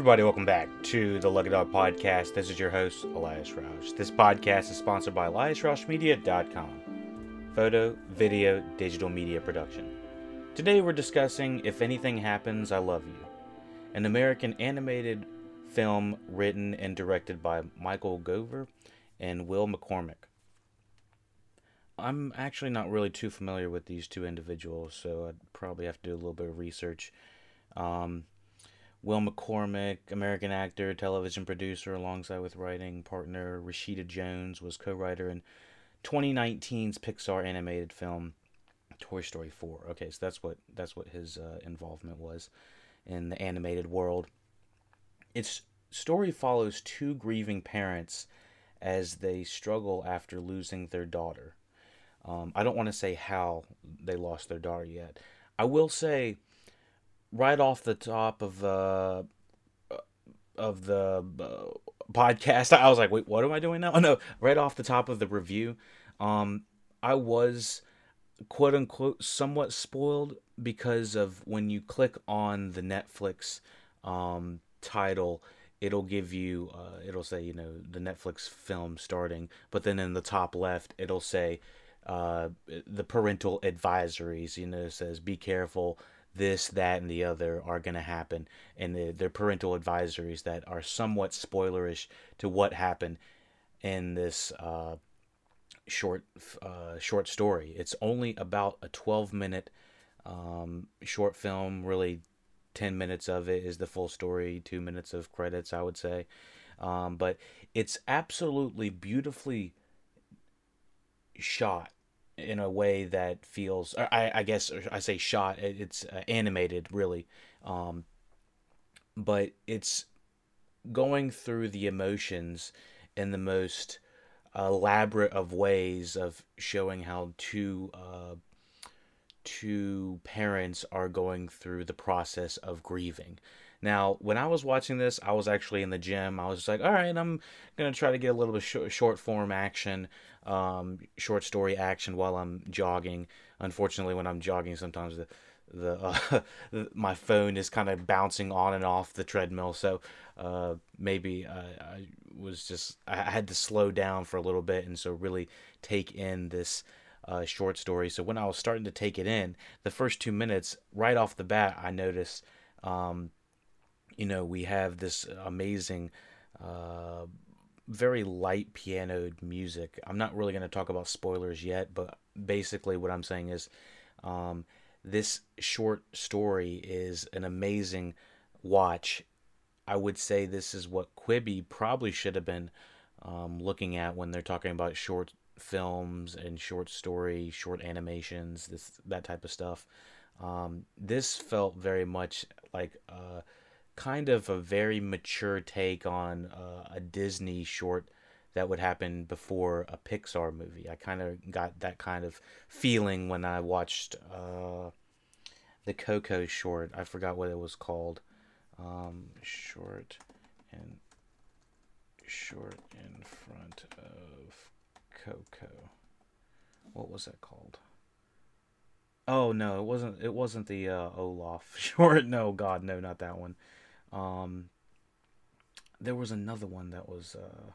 everybody, welcome back to the Lucky Dog Podcast. This is your host, Elias Roush. This podcast is sponsored by EliasRoushMedia.com. Photo, video, digital media production. Today we're discussing If Anything Happens, I Love You, an American animated film written and directed by Michael Govier and Will McCormack. I'm actually not really too familiar with these two individuals, so I'd probably have to do a little bit of research. Um, Will McCormack, American actor, television producer, alongside with writing partner Rashida Jones, was co-writer in 2019's Pixar animated film Toy Story 4. Okay, so that's what that's what his uh, involvement was in the animated world. Its story follows two grieving parents as they struggle after losing their daughter. Um, I don't want to say how they lost their daughter yet. I will say right off the top of uh, of the uh, podcast, I was like, "Wait, what am I doing now?" Oh, no, right off the top of the review, um, I was quote unquote somewhat spoiled because of when you click on the Netflix um, title, it'll give you, uh, it'll say, you know, the Netflix film starting, but then in the top left, it'll say uh, the parental advisories. You know, says, "Be careful." This, that, and the other are going to happen, and the, they're parental advisories that are somewhat spoilerish to what happened in this uh, short uh, short story. It's only about a 12 minute um, short film. Really, 10 minutes of it is the full story. Two minutes of credits, I would say. Um, but it's absolutely beautifully shot in a way that feels I, I guess I say shot it's uh, animated really. Um, but it's going through the emotions in the most elaborate of ways of showing how two uh, two parents are going through the process of grieving now, when I was watching this, I was actually in the gym. I was just like, all right, I'm going to try to get a little bit sh- short form action, um, short story action while I'm jogging. Unfortunately, when I'm jogging, sometimes the the, uh, my phone is kind of bouncing on and off the treadmill. So uh, maybe I, I was just I had to slow down for a little bit and so really take in this uh, short story. So when I was starting to take it in, the first two minutes, right off the bat, I noticed um, you know, we have this amazing, uh, very light pianoed music. I'm not really going to talk about spoilers yet, but basically, what I'm saying is um, this short story is an amazing watch. I would say this is what Quibi probably should have been um, looking at when they're talking about short films and short story, short animations, this that type of stuff. Um, this felt very much like uh, kind of a very mature take on uh, a Disney short that would happen before a Pixar movie. I kind of got that kind of feeling when I watched uh, the Coco short. I forgot what it was called. Um, short and short in front of Coco. What was that called? Oh no, it wasn't. It wasn't the uh, Olaf short. No, God, no, not that one. Um, there was another one that was. Uh,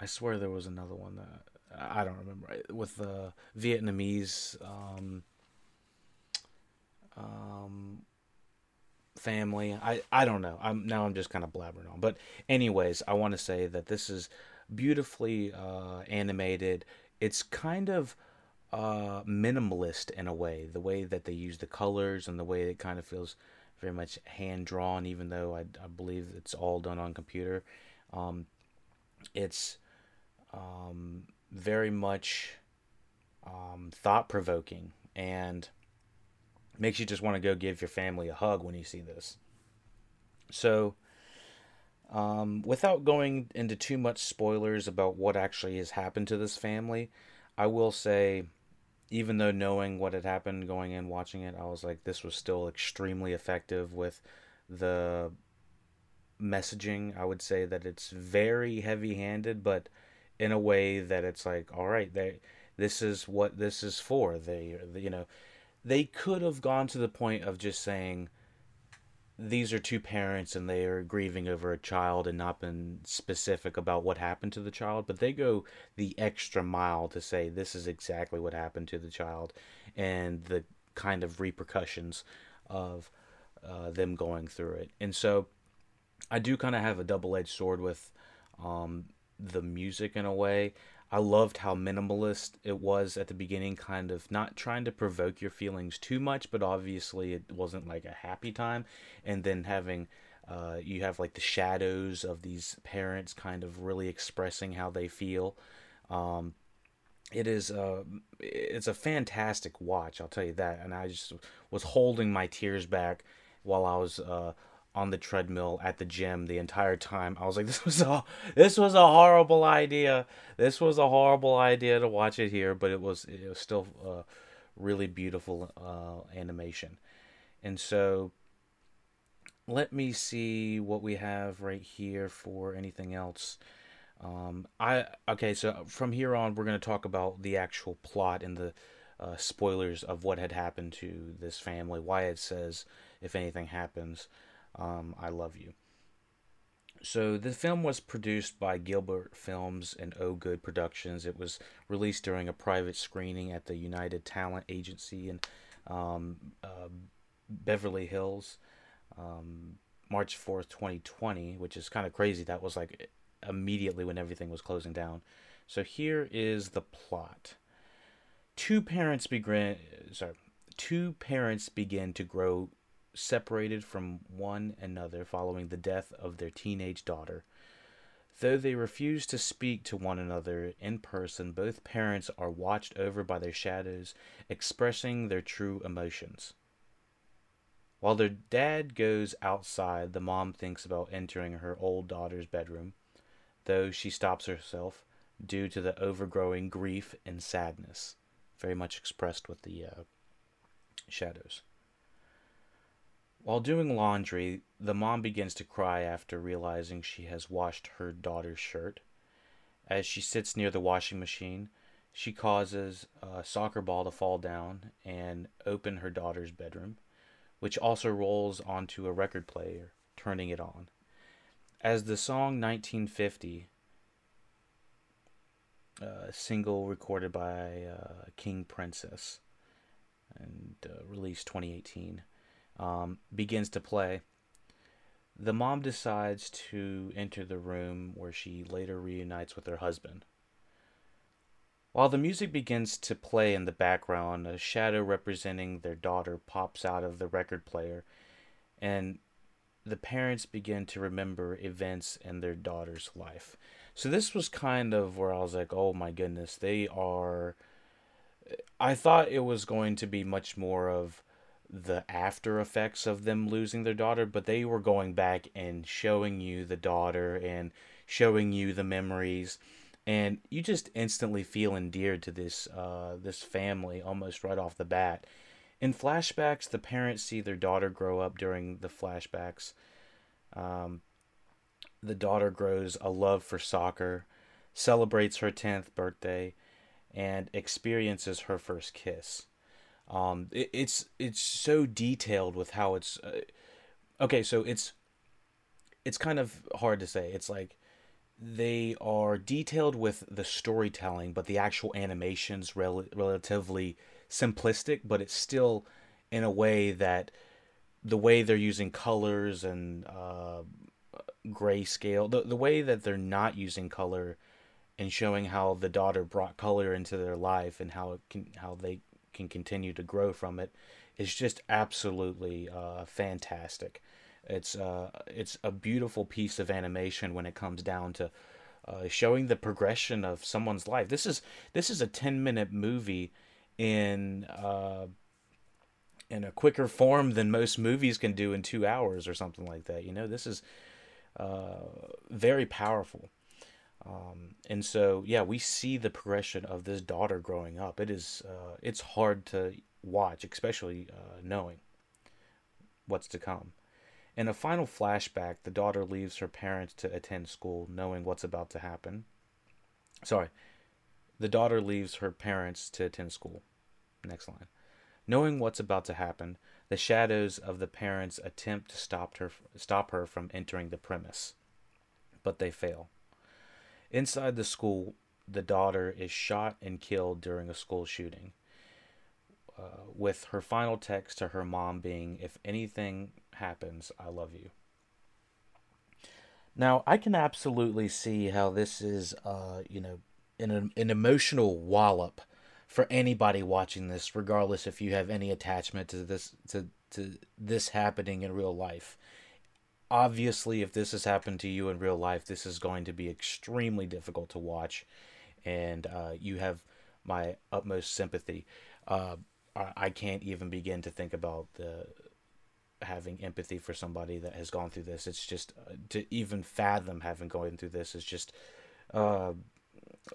I swear there was another one that I don't remember with the Vietnamese um, um, family. I I don't know. I'm now I'm just kind of blabbering on. But anyways, I want to say that this is beautifully uh, animated. It's kind of uh, minimalist in a way. The way that they use the colors and the way it kind of feels very much hand drawn, even though I, I believe it's all done on computer. Um, it's um, very much um, thought provoking and makes you just want to go give your family a hug when you see this. So, um, without going into too much spoilers about what actually has happened to this family, I will say even though knowing what had happened going in watching it, I was like, this was still extremely effective with the messaging. I would say that it's very heavy handed, but in a way that it's like, all right, they, this is what this is for. They, you know, they could have gone to the point of just saying, these are two parents and they are grieving over a child and not been specific about what happened to the child, but they go the extra mile to say this is exactly what happened to the child and the kind of repercussions of uh, them going through it. And so I do kind of have a double edged sword with um, the music in a way. I loved how minimalist it was at the beginning, kind of not trying to provoke your feelings too much, but obviously it wasn't like a happy time. And then having, uh, you have like the shadows of these parents kind of really expressing how they feel. Um, it is a, it's a fantastic watch, I'll tell you that. And I just was holding my tears back while I was uh, on the treadmill at the gym the entire time. I was like, this was a this was a horrible idea. This was a horrible idea to watch it here, but it was it was still uh, really beautiful uh, animation. And so, let me see what we have right here for anything else. Um, I okay, so from here on, we're gonna talk about the actual plot and the uh, spoilers of what had happened to this family. Why it says if anything happens um, I Love You. So the film was produced by Gilbert Films and Oh Good Productions. It was released during a private screening at the United Talent Agency in um, uh, Beverly Hills, um, March fourth, twenty twenty, which is kind of crazy. That was like immediately when everything was closing down. So here is the plot. Two parents begin sorry, two parents begin to grow separated from one another following the death of their teenage daughter. Though they refuse to speak to one another in person, both parents are watched over by their shadows, expressing their true emotions. While their dad goes outside, the mom thinks about entering her old daughter's bedroom, though she stops herself due to the overgrowing grief and sadness, very much expressed with the uh, shadows. While doing laundry, the mom begins to cry after realizing she has washed her daughter's shirt. As she sits near the washing machine, she causes a soccer ball to fall down and open her daughter's bedroom, which also rolls onto a record player, turning it on. As the song 1950, a uh, single recorded by uh, King Princess and uh, released 2018 um, begins to play, the mom decides to enter the room where she later reunites with her husband. While the music begins to play in the background, a shadow representing their daughter pops out of the record player, and the parents begin to remember events in their daughter's life. So, this was kind of where I was like, oh my goodness, they are. I thought it was going to be much more of the after effects of them losing their daughter, but they were going back and showing you the daughter and showing you the memories, and you just instantly feel endeared to this uh, this family almost right off the bat. In flashbacks, the parents see their daughter grow up during the flashbacks. Um, the daughter grows a love for soccer, celebrates her 10th birthday, and experiences her first kiss. Um, it, it's it's so detailed with how it's. Uh, okay, so it's it's kind of hard to say. It's like they are detailed with the storytelling, but the actual animation's rel- relatively simplistic. But it's still in a way that the way they're using colors and uh, grayscale, the the way that they're not using color and showing how the daughter brought color into their life and how it can how they can continue to grow from it is just absolutely uh, fantastic. It's uh, it's a beautiful piece of animation when it comes down to uh, showing the progression of someone's life. This is this is a ten minute movie in uh, in a quicker form than most movies can do in two hours or something like that. You know, this is uh, very powerful. Um, and so, yeah, we see the progression of this daughter growing up. It is, uh, it's hard to watch, especially uh, knowing what's to come. In a final flashback, the daughter leaves her parents to attend school, knowing what's about to happen. Sorry, the daughter leaves her parents to attend school. Next line. Knowing what's about to happen, the shadows of the parents attempt to stop her stop her from entering the premise, but they fail. Inside the school, the daughter is shot and killed during a school shooting. Uh, with her final text to her mom being, If anything happens, I love you. Now, I can absolutely see how this is, uh, you know, an, an emotional wallop for anybody watching this, regardless if you have any attachment to this to, to this happening in real life. Obviously, if this has happened to you in real life, this is going to be extremely difficult to watch, and uh, you have my utmost sympathy. Uh, I can't even begin to think about the having empathy for somebody that has gone through this. It's just uh, to even fathom having going through this is just uh,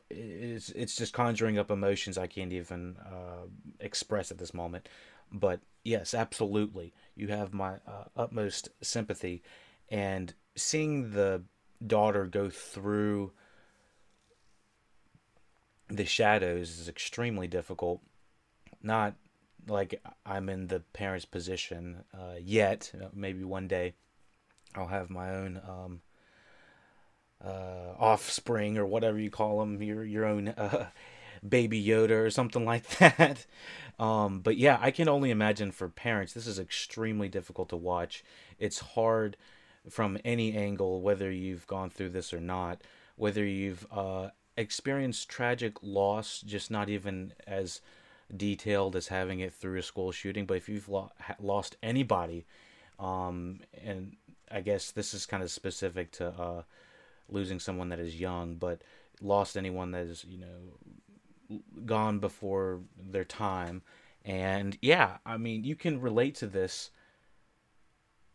it's it's just conjuring up emotions I can't even uh, express at this moment. But yes, absolutely, you have my uh, utmost sympathy, and seeing the daughter go through the shadows is extremely difficult. Not like I'm in the parent's position uh, yet. Maybe one day I'll have my own um, uh, offspring or whatever you call them, your your own uh, baby Yoda or something like that. Um, but yeah, I can only imagine for parents, this is extremely difficult to watch. It's hard from any angle, whether you've gone through this or not, whether you've uh, experienced tragic loss, just not even as detailed as having it through a school shooting, but if you've lo- lost anybody, um, and I guess this is kind of specific to uh, losing someone that is young, but lost anyone that is, you know, gone before their time. And yeah, I mean, you can relate to this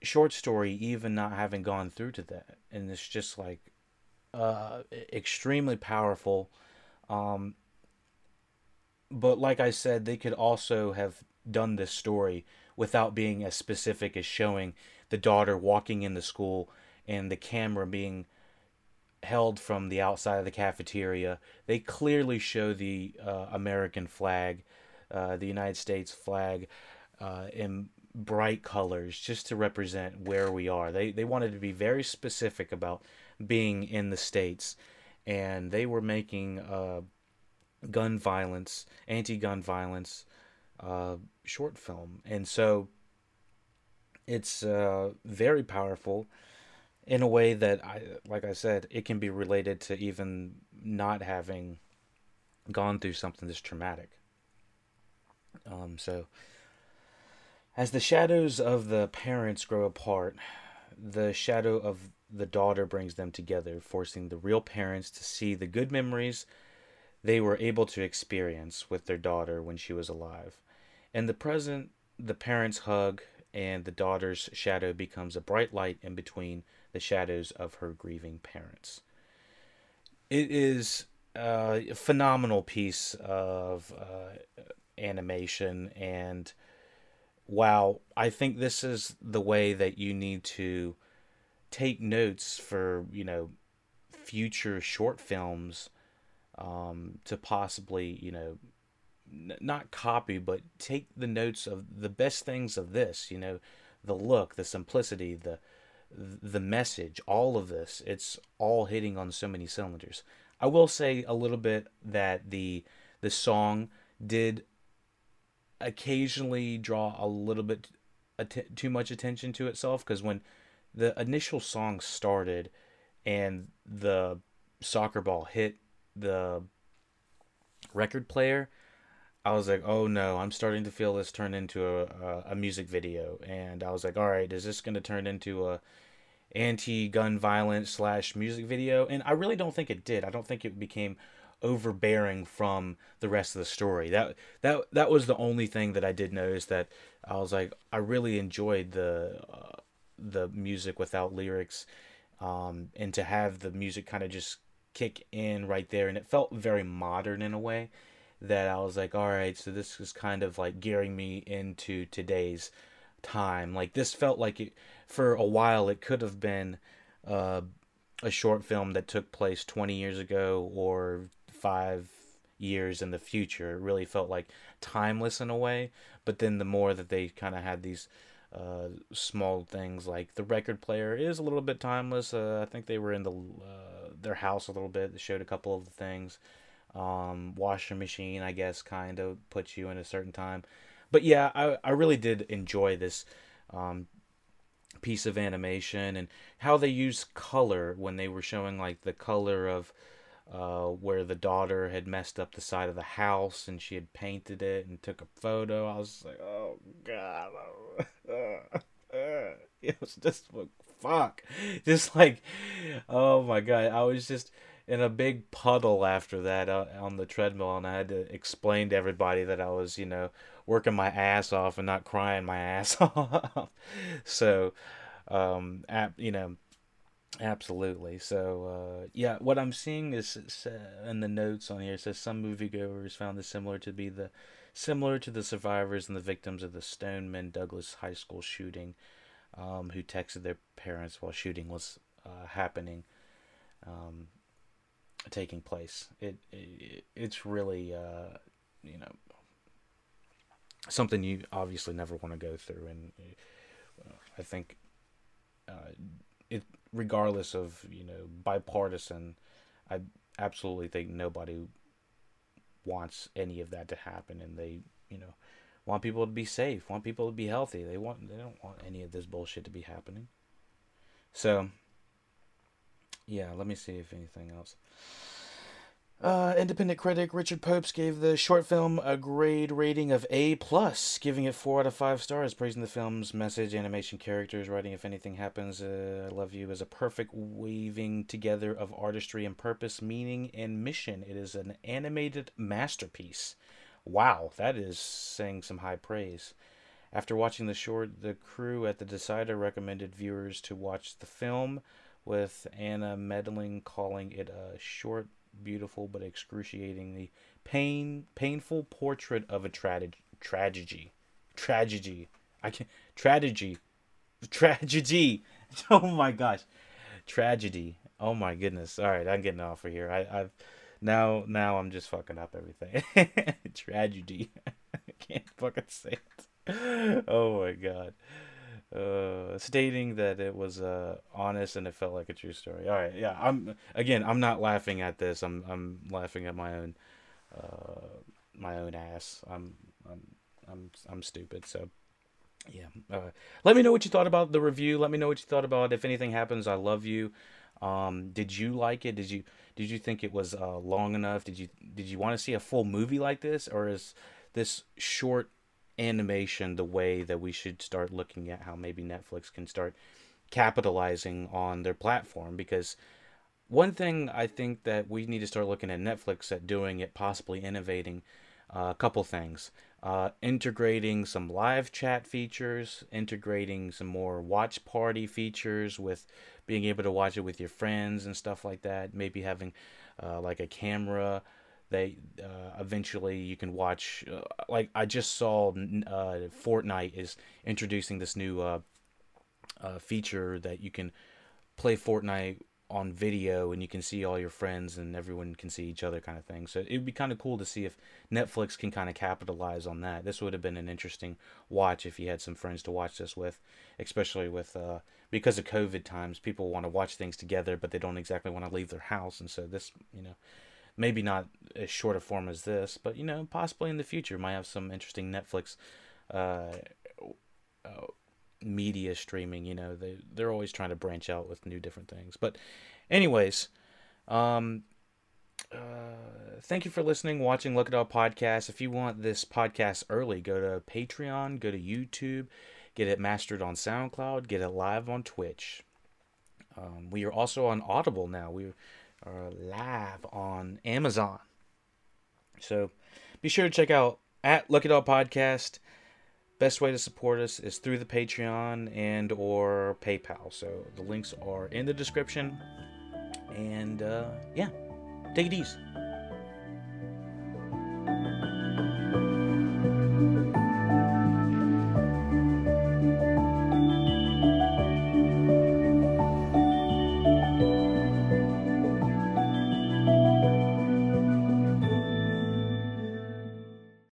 short story even not having gone through to that. And it's just like uh, extremely powerful. Um, but like I said, they could also have done this story without being as specific as showing the daughter walking in the school and the camera being held from the outside of the cafeteria. They clearly show the uh, American flag, uh, the United States flag, uh, in bright colors just to represent where we are. They, they wanted to be very specific about being in the States, and they were making uh, gun violence, anti-gun violence uh, short film, and so it's uh, very powerful in a way that I, like I said, it can be related to even not having gone through something this traumatic. Um, so, as the shadows of the parents grow apart, the shadow of the daughter brings them together, forcing the real parents to see the good memories they were able to experience with their daughter when she was alive. In the present, the parents hug, and the daughter's shadow becomes a bright light in between the shadows of her grieving parents. It is a phenomenal piece of uh, animation, and wow, I think this is the way that you need to take notes for, you know, future short films um, to possibly, you know, n- not copy, but take the notes of the best things of this, you know, the look, the simplicity, the the message, all of this, it's all hitting on so many cylinders. I will say a little bit that the the song did occasionally draw a little bit att- too much attention to itself because when the initial song started and the soccer ball hit the record player, I was like, oh no, I'm starting to feel this turn into a, a, a music video. And I was like, all right, is this going to turn into a anti-gun violence slash music video? And I really don't think it did. I don't think it became overbearing from the rest of the story. That that that was the only thing that I did notice that I was like, I really enjoyed the uh, the music without lyrics, um, and to have the music kind of just kick in right there and it felt very modern in a way that I was like all right so this is kind of like gearing me into today's time like this felt like it for a while it could have been uh, a short film that took place 20 years ago or 5 years in the future. It really felt like timeless in a way. But then the more that they kind of had these uh, small things like the record player is a little bit timeless. Uh, I think they were in the uh, their house a little bit. They showed a couple of the things. Um, washer machine, I guess, kind of puts you in a certain time. But yeah, I, I really did enjoy this um, piece of animation and how they use color when they were showing like the color of uh, where the daughter had messed up the side of the house and she had painted it and took a photo. I was like, oh god, it was just fuck, just like, oh my god, I was just in a big puddle after that uh, on the treadmill, and I had to explain to everybody that I was, you know, working my ass off and not crying my ass off. so, um, you know, absolutely. So, uh, yeah, what I'm seeing is uh, in the notes on here says some moviegoers found this similar to be the similar to the survivors and the victims of the Stoneman Douglas High School shooting, um, who texted their parents while shooting was uh, happening. Um, taking place. It, it it's really uh, you know something you obviously never want to go through, and uh, I think uh, it regardless of you know bipartisan, I absolutely think nobody wants any of that to happen, and they you know want people to be safe, want people to be healthy. They want they don't want any of this bullshit to be happening. So yeah, let me see if anything else. Uh, independent critic Richard Propes gave the short film a grade rating of A plus, giving it four out of five stars, praising the film's message, animation, characters, writing. If anything happens, uh, I love you as a perfect weaving together of artistry and purpose, meaning and mission. It is an animated masterpiece. Wow, that is saying some high praise. After watching the short, the crew at the Decider recommended viewers to watch the film with Anna Medling calling it a short, beautiful, but excruciatingly pain painful portrait of a tra- tragedy. Tragedy. I can tragedy. Tragedy. Oh my gosh. Tragedy. Oh my goodness. All right, I'm getting off of here. I, I've now now I'm just fucking up everything. Tragedy. I can't fucking say it. Oh my god uh, stating that it was uh, honest and it felt like a true story. All right, yeah. I'm again. I'm not laughing at this. I'm I'm laughing at my own uh, my own ass. I'm I'm I'm I'm stupid. So yeah. Uh, let me know what you thought about the review. Let me know what you thought about if anything happens. I love you. Um, did you like it? Did you did you think it was uh, long enough? Did you did you want to see a full movie like this, or is this short animation the way that we should start looking at how maybe Netflix can start capitalizing on their platform because one thing I think that we need to start looking at Netflix at doing it, possibly innovating uh, a couple things. Uh, integrating some live chat features, integrating some more watch party features with being able to watch it with your friends and stuff like that. Maybe having uh, like a camera they uh, eventually you can watch uh, like i just saw uh, fortnite is introducing this new uh, uh, feature that you can play fortnite on video and you can see all your friends and everyone can see each other kind of thing. So it would be kind of cool to see if netflix can kind of capitalize on that. This would have been an interesting watch if you had some friends to watch this with especially with uh, because of covid times people want to watch things together but they don't exactly want to leave their house. And so this you know maybe not as short a form as this, but you know, possibly in the future might have some interesting Netflix uh, uh, media streaming. You know, they they're always trying to branch out with new different things. But, anyways, um, uh, thank you for listening, watching Look at Up podcast. If you want this podcast early, go to Patreon, go to YouTube, get it mastered on SoundCloud, get it live on Twitch. Um, we are also on Audible now. We are live on Amazon. So be sure to check out at Look It All Podcast. Best way to support us is through the Patreon and or PayPal. So the links are in the description. And uh, yeah, take it easy.